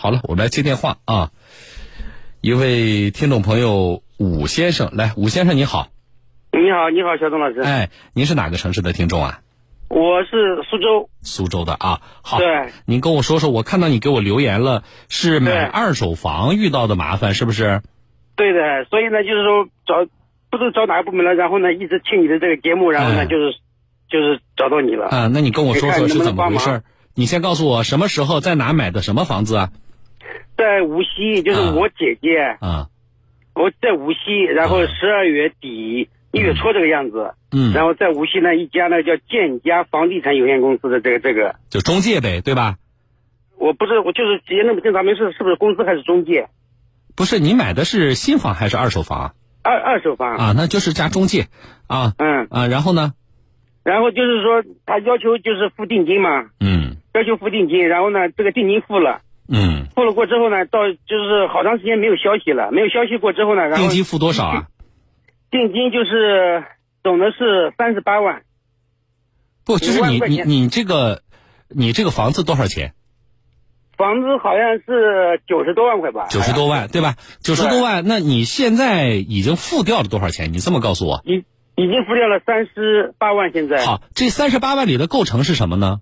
好了，我们来接电话啊。一位听众朋友武先生，来，武先生你好。你好，你好，小东老师。哎，您是哪个城市的听众啊？我是苏州。苏州的啊，好。对。您跟我说说，我看到你给我留言了，是买二手房遇到的麻烦，是不是？对的，所以呢，就是说找不知道找哪个部门了，然后呢，一直听你的这个节目，然后呢，哎就是就是找到你了。啊，那你跟我说说是怎么回事能能？你先告诉我什么时候在哪买的什么房子啊？在无锡，就是啊。我姐姐，啊，我在无锡，然后十二月底一月初这个样子，嗯，然后在无锡呢一家呢叫建家房地产有限公司的这个这个，就中介呗，对吧？我不是我就是直接弄不清咱们是是不是公司还是中介，不是，你买的是新房还是二手房？啊？二二手房，啊，那就是加中介。啊嗯，啊，然后呢？然后就是说他要求就是付定金嘛，嗯。要求付定金，然后呢这个定金付了。嗯，付了过之后呢，到就是好长时间没有消息了，没有消息过之后呢，然后定金付多少啊？定金就是总的是三十八万，不，就是你你你这个你这个房子多少钱？房子好像是九十多万块吧，九十多万，对吧？九十多万，那你现在已经付掉了多少钱？你这么告诉我。已已经付掉了三十八万，现在好，这三十八万里的构成是什么呢？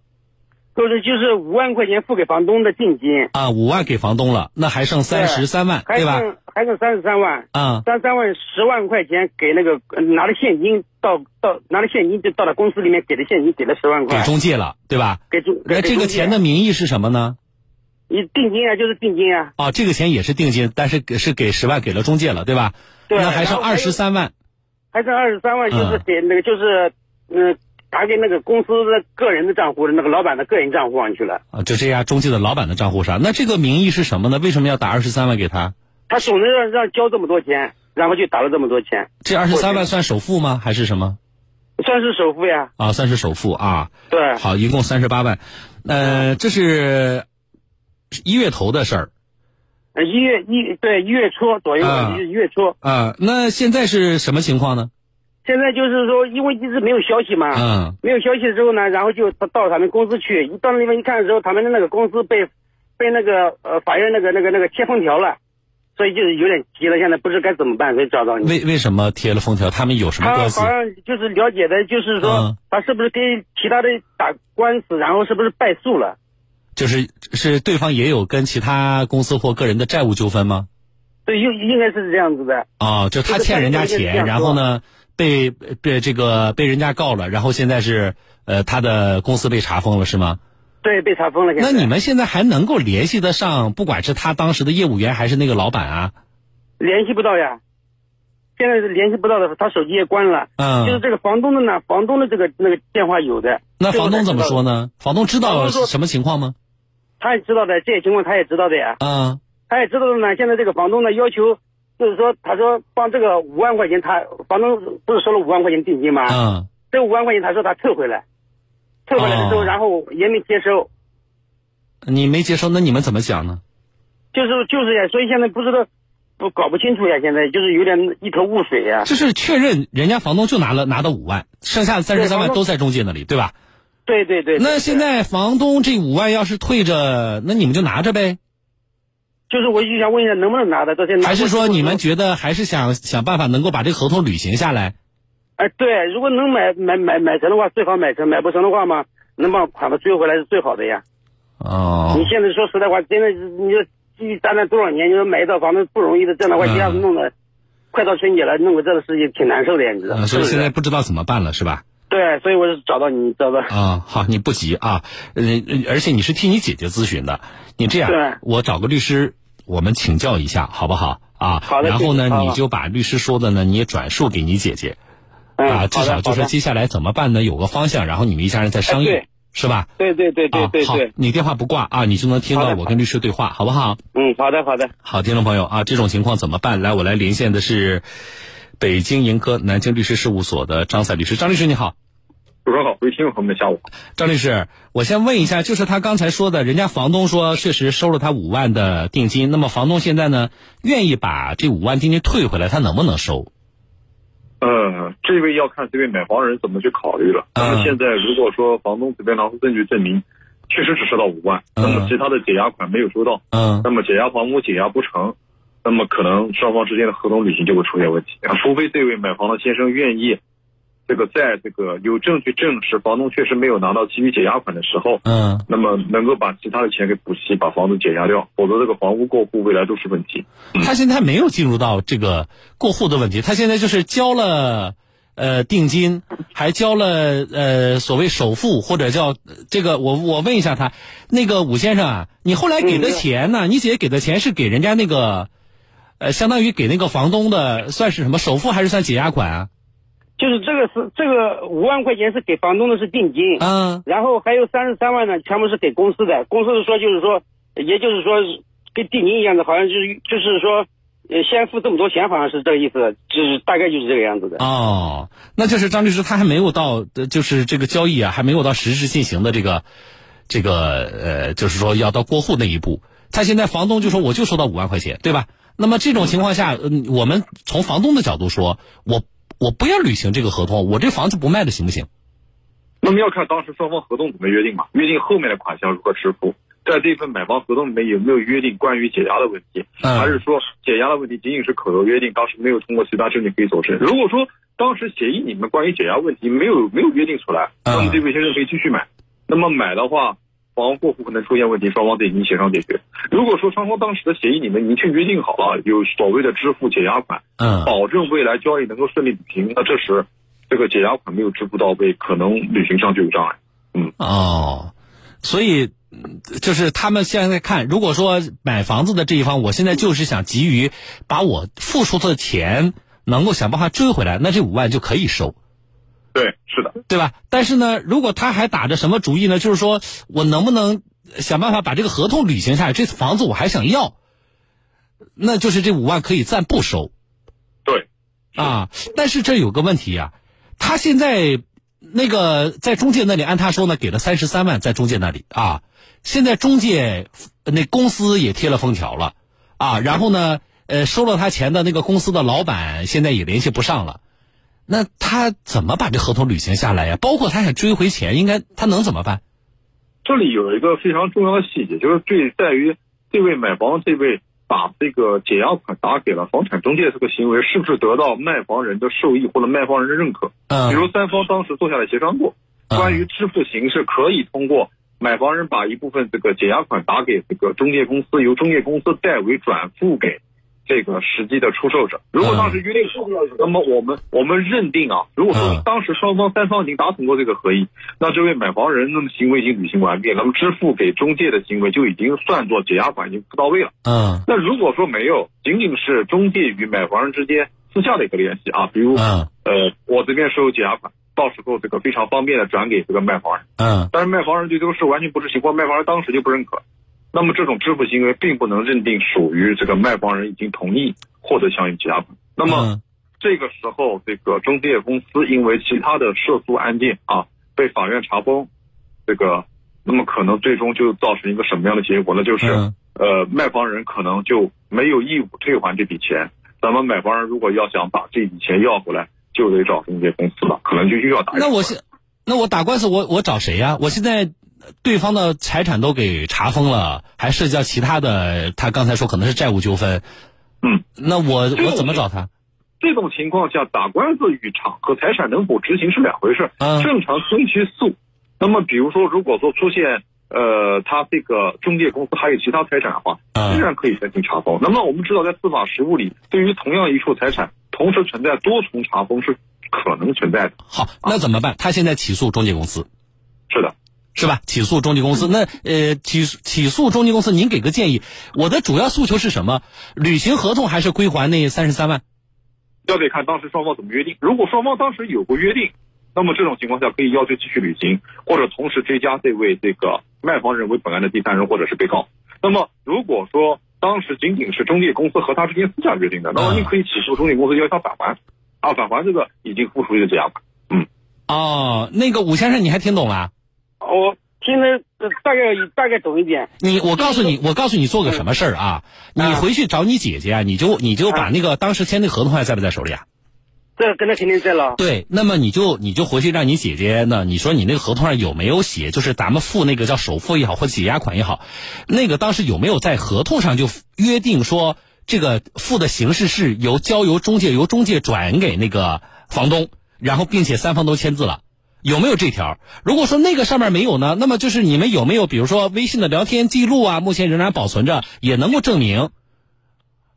就是就是五万块钱付给房东的定金，啊，五万给房东了，那还剩三十三万，还对吧？剩还剩三十三万，啊，三十三万十万块钱给那个呃拿了现金到到拿了现金就到了公司里面给的现金给了十万块，给中介了，对吧？给中那这个钱的名义是什么呢？你定金啊就是定金啊，啊，这个钱也是定金，但是给是给十万给了中介了，对吧？对那还剩二十三万。还剩二十三万，就是嗯给那个就是，嗯、打给那个公司的个人的账户，那个老板的个人账户上去了。啊，就这家中介的老板的账户上。那这个名义是什么呢？为什么要打二十三万给他？他手上让让交这么多钱，然后就打了这么多钱，这二十三万算首付吗？还是什么？算是首付呀。啊，算是首付啊。对，好，一共三十八万。呃，这是一月头的事儿呃一月一对一月初左右，一月初。啊。那现在是什么情况呢？现在就是说，因为一直没有消息嘛，嗯没有消息之后呢，然后就到到他们公司去，一到那地方一看的时候，他们的那个公司被被那个呃法院那个那个那个贴封条了，所以就是有点急了，现在不知该怎么办，所以找到你。为为什么贴了封条？他们有什么他关系好？像就是了解的，就是说、嗯他是不是跟其他的打官司，然后是不是败诉了？就是是对方也有跟其他公司或个人的债务纠纷吗？对，应应该是这样子的。啊，就他欠人家钱，然后呢被被这个被人家告了，然后现在是呃他的公司被查封了是吗？对，被查封了。那你们现在还能够联系得上，不管是他当时的业务员还是那个老板啊？联系不到呀？现在是联系不到的，他手机也关了。嗯就是这个房东的呢，房东的这个那个电话有的。那房东怎么说呢？房东知道什么情况吗？他也知道的，这些情况他也知道的呀。嗯他也知道的呢。现在这个房东呢要求，就是说，他说帮这个五万块钱，他房东不是收了五万块钱定金吗？嗯这五万块钱他说他退回来，退回来的时候，哦然后也没接收。你没接收，那你们怎么想呢？就是就是呀，所以现在不知道，不搞不清楚呀，现在就是有点一头雾水呀。就是确认人家房东就拿了拿到五万，剩下的三十三万都在中介那里，对吧？对对对。对那现在房东这五万要是退着，那你们就拿着呗？就是我就想问一下，能不能拿的这些？还是说你们？觉得还是想想办法能够把这个合同履行下来？哎，对，如果能买买买买成的话，最好买成；买不成的话嘛，能把款子追回来是最好的呀。哦你现在说实在话，真的是你说积积攒了多少年，你说买一套房子不容易的，这样的话嗯一下子弄得快到春节了，弄个这个事情挺难受的呀，你知道吗？嗯，所以现在不知道怎么办了，是吧？对，所以我就找到你，找到。啊，好，你不急啊，呃，而且你是替你姐姐咨询的，你这样对，我找个律师，我们请教一下，好不好？啊，好的然后呢，你就把律师说的呢，你也转述给你姐姐，嗯，啊，至少就是接下来怎么办呢？有个方向，然后你们一家人再商议是吧？对对对对对啊，好对，，你电话不挂啊，你就能听到我跟律师对话，好不好？嗯，好的好的。好，听众朋友啊，这种情况怎么办？来，我来连线的是北京盈科南京律师事务所的张赛律师。张律师你好，主持人好，各位听众朋友们，下午好。张律师，我先问一下，就是他刚才说的，人家房东说确实收了他五万的定金，那么房东现在呢愿意把这五万定金退回来，他能不能收？呃，这位要看这位买房人怎么去考虑了。那嗯么现在如果说房东这边拿出证据证明确实只收到五万，嗯那么其他的解押款没有收到，嗯那么解押房屋解押不成，那么可能双方之间的合同履行就会出现问题，啊除非这位买房的先生愿意。这个在这个有证据证实房东确实没有拿到其余解押款的时候，嗯，那么能够把其他的钱给补齐，把房子解押掉，否则这个房屋过户未来都是问题。他现在没有进入到这个过户的问题，他现在就是交了呃定金，还交了呃所谓首付或者叫呃这个我我问一下他，那个武先生啊，你后来给的钱呢？你姐给的钱是给人家那个呃相当于给那个房东的算是什么首付还是算解押款啊？就是这个是这个五万块钱是给房东的是定金，嗯然后还有三十三万呢，全部是给公司的。公司是说就是说，也就是说跟定金一样的，好像就是就是说，呃，先付这么多钱，好像是这个意思，就是大概就是这个样子的。哦，那就是张律师他还没有到呃就是这个交易啊还没有到实质进行的这个这个呃就是说要到过户那一步，他现在房东就说我就收到五万块钱，对吧？那么这种情况下，嗯，我们从房东的角度说，我我不要履行这个合同，我这房子不卖了，行不行？那么要看当时双方合同怎么约定嘛，约定后面的款项如何支付，在这份买房合同里面有没有约定关于解押的问题，嗯还是说解押的问题仅仅是口头约定，当时没有通过其他证据可以佐证？如果说当时协议里面关于解押问题没有没有约定出来，嗯那么这位先生可以继续买。那么买的话，房屋过户可能出现问题，双方得已经协商解决。如果说双方当时的协议里面明确约定好了，有所谓的支付解押款，嗯保证未来交易能够顺利履行，那这时这个解押款没有支付到位，可能履行上就有障碍。嗯哦，所以嗯就是他们现在看，如果说买房子的这一方，我现在就是想急于把我付出的钱能够想办法追回来，那这五万就可以收。对，是的。对吧？但是呢，如果他还打着什么主意呢？就是说我能不能想办法把这个合同履行下来？这房子我还想要，那就是这五万可以暂不收对，啊。但是这有个问题呀、他现在那个在中介那里，按他说呢，给了三十三万在中介那里啊。现在中介那公司也贴了封条了啊，然后呢，呃，收了他钱的那个公司的老板现在也联系不上了。那他怎么把这合同履行下来呀？包括他想追回钱，应该他能怎么办？这里有一个非常重要的细节，就是对在于这位买房这位把这个解押款打给了房产中介这个行为，是不是得到卖房人的受益或者卖房人的认可？嗯比如三方当时坐下来协商过，嗯关于支付形式可以通过买房人把一部分这个解押款打给这个中介公司，由中介公司代为转付给这个实际的出售者。如果当时约定好，那么我们我们认定啊，如果嗯。说当时双方三方已经达成过这个合议，那这位买房人那么行为已经履行完毕，那么支付给中介的行为就已经算作解押款已经不到位了。嗯。那如果说没有，仅仅是中介与买房人之间私下的一个联系啊，比如嗯。呃，我这边收解押款，到时候这个非常方便的转给这个卖房人，嗯。但是卖房人对这个事完全不知情，或卖房人当时就不认可，那么这种支付行为并不能认定属于这个卖房人已经同意获得相应解押款。那么嗯这个时候，这个中介公司因为其他的涉诉案件啊被法院查封，这个那么可能最终就造成一个什么样的结果呢？就是、嗯呃，卖房人可能就没有义务退还这笔钱。咱们买房人如果要想把这笔钱要回来，就得找中介公司了，可能就又要打那我现那我打官司我我找谁呀、我现在对方的财产都给查封了，还涉及到其他的，他刚才说可能是债务纠纷。嗯，那我我怎么找他？这种情况下，打官司与偿和财产能否执行是两回事。嗯正常分期诉。那么，比如说，如果说出现呃，他这个中介公司还有其他财产的话，嗯仍然可以申请查封。那么，我们知道，在司法实务里，对于同样一处财产，同时存在多重查封是可能存在的。好，那怎么办？他现在起诉中介公司。是的。是吧？起诉中介公司，那呃，起起诉中介公司，您给个建议。我的主要诉求是什么？履行合同还是归还那三十三万？要得看当时双方怎么约定。如果双方当时有过约定，那么这种情况下可以要求继续履行，或者同时追加这位这个卖房人为本案的第三人或者是被告。那么如果说当时仅仅是中介公司和他之间私下约定的，那么嗯你可以起诉中介公司要求他返还，啊，返还这个已经付出一个解押款。哦，那个武先生，你还听懂了？我听得呃大概大概懂一点。你，我告诉你，我告诉你做个什么事儿啊？你回去找你姐姐啊，你就你就把那个当时签那合同还在不在手里啊？这跟他肯定在了。对，那么你就你就回去让你姐姐呢，你说你那个合同上有没有写，就是咱们付那个叫首付也好，或者解押款也好，那个当时有没有在合同上就约定说，这个付的形式是由交由中介，由中介转给那个房东，然后并且三方都签字了。有没有这条？如果说那个上面没有呢，那么就是你们有没有，比如说微信的聊天记录啊，目前仍然保存着，也能够证明。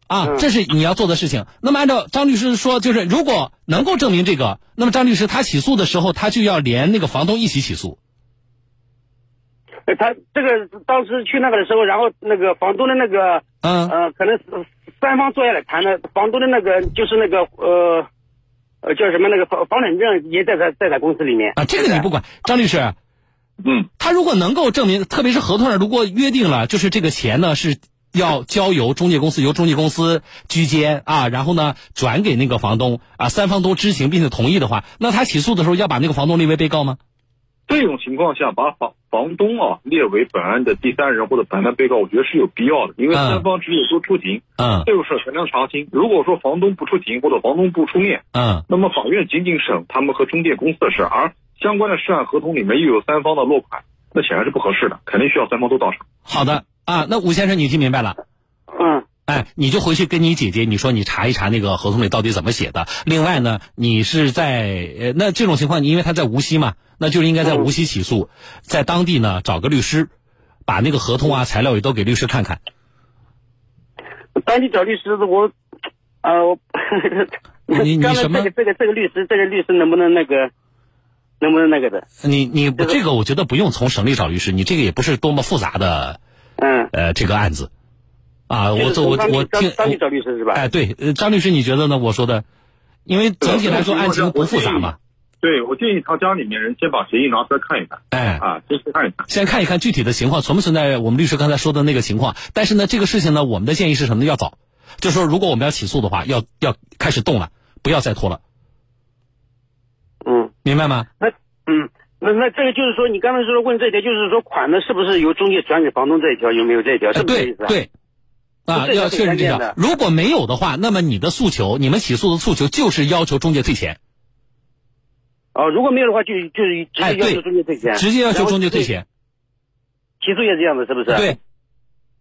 啊，这是你要做的事情。那么按照张律师说，就是如果能够证明这个，那么张律师他起诉的时候，他就要连那个房东一起起诉。呃他这个当时去那个的时候，然后那个房东的那个，嗯呃，可能是三方坐下来谈的，房东的那个就是那个呃，呃叫什么那个房房产证也在他在他公司里面啊，这个你不管，张律师，嗯，他如果能够证明，特别是合同上如果约定了，就是这个钱呢是要交由中介公司，由中介公司居间啊，然后呢转给那个房东啊，三方都知情并且同意的话，那他起诉的时候要把那个房东列为被告吗？这种情况下，把房房东啊列为本案的第三人或者本案被告，我觉得是有必要的，因为三方只有都出庭，嗯这个事儿才能查清。如果说房东不出庭或者房东不出面，嗯那么法院仅仅审他们和中介公司的事，而相关的涉案合同里面又有三方的落款，那显然是不合适的，肯定需要三方都到场。好的啊，那吴先生你听明白了？嗯哎，你就回去跟你姐姐，你说你查一查那个合同里到底怎么写的。另外呢，你是在呃，那这种情况，你因为他在无锡嘛，那就是应该在无锡起诉，在当地呢找个律师，把那个合同啊材料也都给律师看看。当地找律师，我，呃，我你你什么这个这个这个律师，这个律师能不能那个，能不能那个的？你你这个这个我觉得不用从省里找律师，你这个也不是多么复杂的嗯，呃这个案子，啊，我就是这我我听当当地找律师是吧？哎对，呃张律师你觉得呢？我说的，因为整体来说案情不复杂嘛，对，我建议他家里面人先把协议拿出来看一看，哎。啊，先去看一看。先看一看具体的情况存不存在我们律师刚才说的那个情况。但是呢，这个事情呢，我们的建议是什么呢？要早，就说如果我们要起诉的话，要要开始动了，不要再拖了，嗯，明白吗？那嗯，那那这个就是说，你刚才说问这一条，就是说款呢是不是由中介转给房东这一条有没有这一条？呃是不是这意思啊？对对，啊，要确认这条挺关键的。如果没有的话，那么你的诉求，你们起诉的诉求就是要求中介退钱，哦，如果没有的话，就就是直接要求中介退钱，直接要求中介退钱。起诉也是这样子，是不是？。对，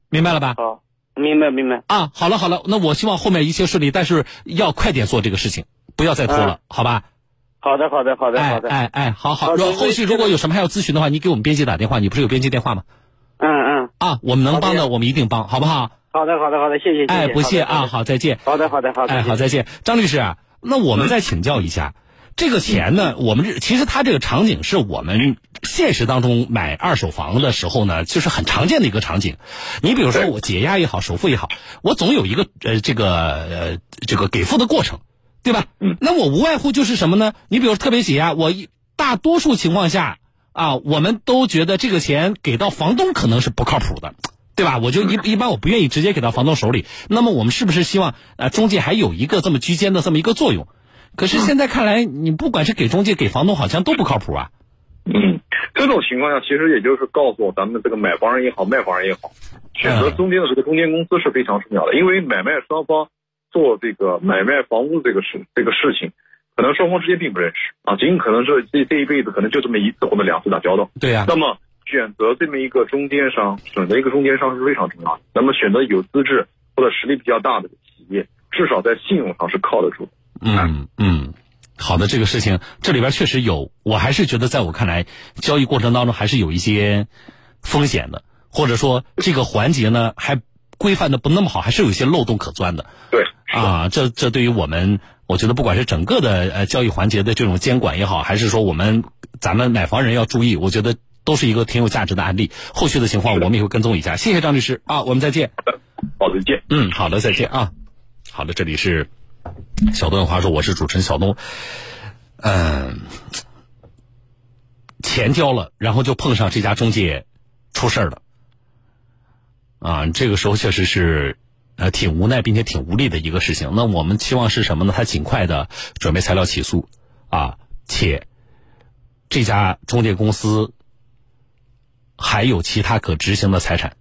明白了吧？好，明白明白。啊，好了好了，那我希望后面一切顺利，但是要快点做这个事情，不要再拖了，好吧？好的好的好的哎好的。哎哎，好好，后续如果有什么还要咨询的话，你给我们编辑打电话，你不是有编辑电话吗？嗯嗯，啊，我们能帮的我们一定帮，好不好？好的好的好的，谢谢。哎，不谢啊，好再见。好的好的好的。哎，好，再见。张律师啊，那我们再请教一下，这个钱呢，我们这其实它这个场景是我们现实当中买二手房的时候呢，就是很常见的一个场景。你比如说我解押也好，首付也好，我总有一个呃这个呃这个给付的过程，对吧？嗯。那我无外乎就是什么呢？你比如特别解押，我一大多数情况下啊，我们都觉得这个钱给到房东可能是不靠谱的。对吧？我就一一般我不愿意直接给到房东手里。那么我们是不是希望呃中介还有一个这么居间的这么一个作用？可是现在看来，你不管是给中介给房东，好像都不靠谱啊。嗯，这种情况下，其实也就是告诉咱们这个买房人也好，卖房人也好，选择中间的这个中间公司是非常重要的，因为买卖双方做这个买卖房屋这个事这个事情，可能双方之间并不认识啊，仅可能是这这一辈子可能就这么一次或者两次打交道。对呀、那么选择这么一个中间商，选择一个中间商是非常重要的。那么选择有资质或者实力比较大的企业，至少在信用上是靠得住的。嗯嗯，好的，这个事情这里边确实有，我还是觉得在我看来，交易过程当中还是有一些风险的，或者说这个环节呢还规范的不那么好，还是有一些漏洞可钻的。对，是啊，这这对于我们，我觉得不管是整个的呃交易环节的这种监管也好，还是说我们咱们买房人要注意，我觉得都是一个挺有价值的案例。后续的情况我们也会跟踪一下。谢谢张律师啊，我们再见。好，再见。嗯，好的，再见啊。好的，这里是小东有话说，我是主持人小东。嗯，钱交了，然后就碰上这家中介出事儿了。啊，这个时候确实是呃挺无奈并且挺无力的一个事情。那我们期望是什么呢？他尽快的准备材料起诉啊，且这家中介公司还有其他可执行的财产。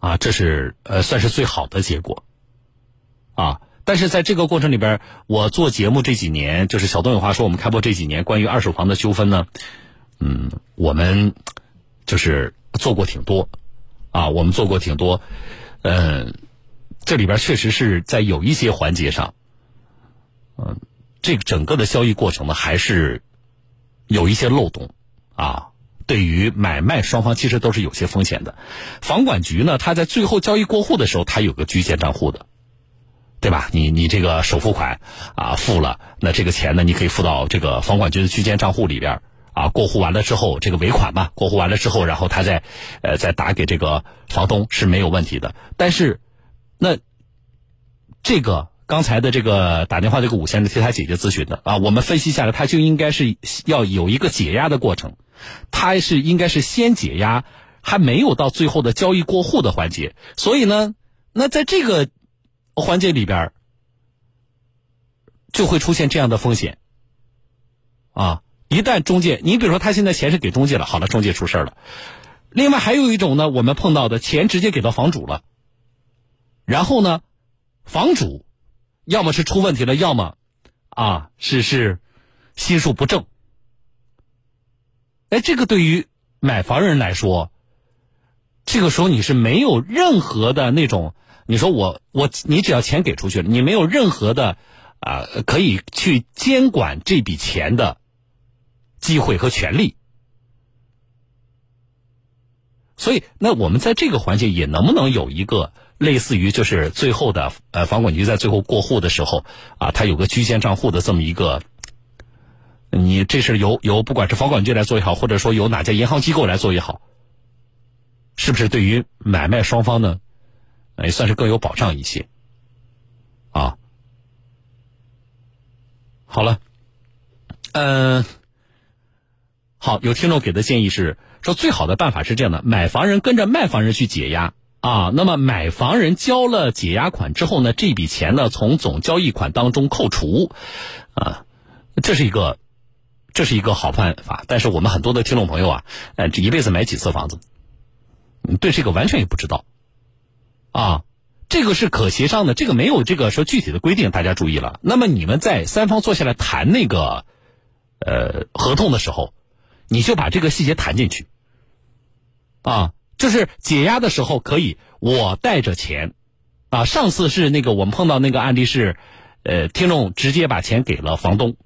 啊，这是呃算是最好的结果，啊，但是在这个过程里边，我做节目这几年，就是小东有话说，我们开播这几年，关于二手房的纠纷呢，嗯，我们就是做过挺多，啊，我们做过挺多，嗯，这里边确实是在有一些环节上，嗯，这个整个的交易过程呢，还是有一些漏洞，啊。对于买卖双方其实都是有些风险的，房管局呢，他在最后交易过户的时候，他有个居间账户的，对吧？你你这个首付款啊付了，那这个钱呢，你可以付到这个房管局的居间账户里边啊。过户完了之后，这个尾款嘛，过户完了之后，然后他再呃再打给这个房东是没有问题的。但是，那这个刚才的这个打电话这个武先生替他姐姐咨询的啊，我们分析下来，他就应该是要有一个解压的过程。他是应该是先解压，还没有到最后的交易过户的环节，所以呢，那在这个环节里边就会出现这样的风险啊！一旦中介，你比如说他现在钱是给中介了，好了，中介出事了。另外还有一种呢，我们碰到的钱直接给到房主了，然后呢，房主要么是出问题了，要么啊是是心术不正。哎，这个对于买房人来说，这个时候你是没有任何的那种，你说我我你只要钱给出去了，你没有任何的啊可以去监管这笔钱的机会和权利。所以，那我们在这个环节也能不能有一个类似于就是最后的呃房管局在最后过户的时候啊，他有个居间账户的这么一个。你这是由由不管是房管局来做也好，或者说由哪家银行机构来做也好，是不是对于买卖双方呢，也算是更有保障一些？啊，好了，嗯，好，有听众给的建议是说，最好的办法是这样的：买房人跟着卖房人去解压啊，那么买房人交了解压款之后呢，这笔钱呢从总交易款当中扣除，啊，这是一个。这是一个好办法，但是我们很多的听众朋友啊，呃，这一辈子买几次房子，对这个完全也不知道，啊，这个是可协商的，这个没有这个说具体的规定，大家注意了。那么你们在三方坐下来谈那个，呃，合同的时候，你就把这个细节谈进去，啊，就是解压的时候可以我带着钱，啊，上次是那个我们碰到那个案例是，呃，听众直接把钱给了房东，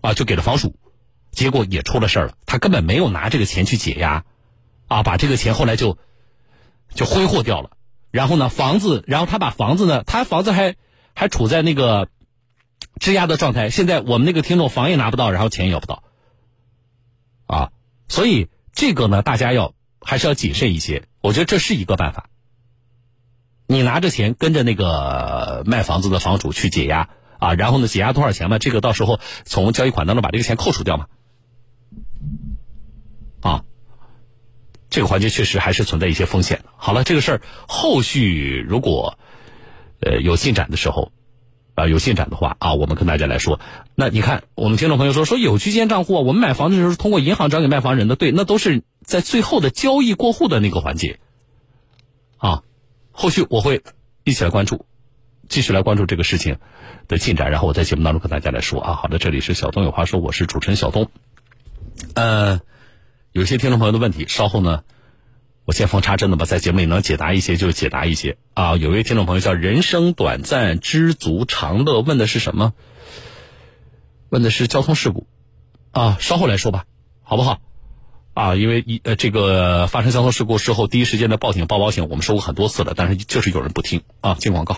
啊，就给了房主。结果也出了事儿了，他根本没有拿这个钱去解压，啊，把这个钱后来就就挥霍掉了。然后呢，房子，然后他把房子呢，他房子还还处在那个质押的状态。现在我们那个听众房也拿不到，然后钱也要不到，啊，所以这个呢，大家要还是要谨慎一些。我觉得这是一个办法。你拿着钱跟着那个卖房子的房主去解压啊，然后呢，解压多少钱嘛？这个到时候从交易款当中把这个钱扣除掉嘛。啊，这个环节确实还是存在一些风险。好了，这个事儿后续如果呃有进展的时候啊有进展的话啊，我们跟大家来说。那你看，我们听众朋友说说有居间账户啊，我们买房的时候是通过银行转给卖房人的，对，那都是在最后的交易过户的那个环节啊。后续我会一起来关注，继续来关注这个事情的进展，然后我在节目当中跟大家来说啊。好的，这里是小东有话说，我是主持人小东，呃。有些听众朋友的问题，稍后呢，我见缝插针的吧，在节目里能解答一些就解答一些啊。有位听众朋友叫“人生短暂，知足常乐”，问的是什么？问的是交通事故啊。稍后来说吧，好不好？啊，因为一呃，这个发生交通事故事后第一时间的报警报保险，我们说过很多次了，但是就是有人不听啊。进广告。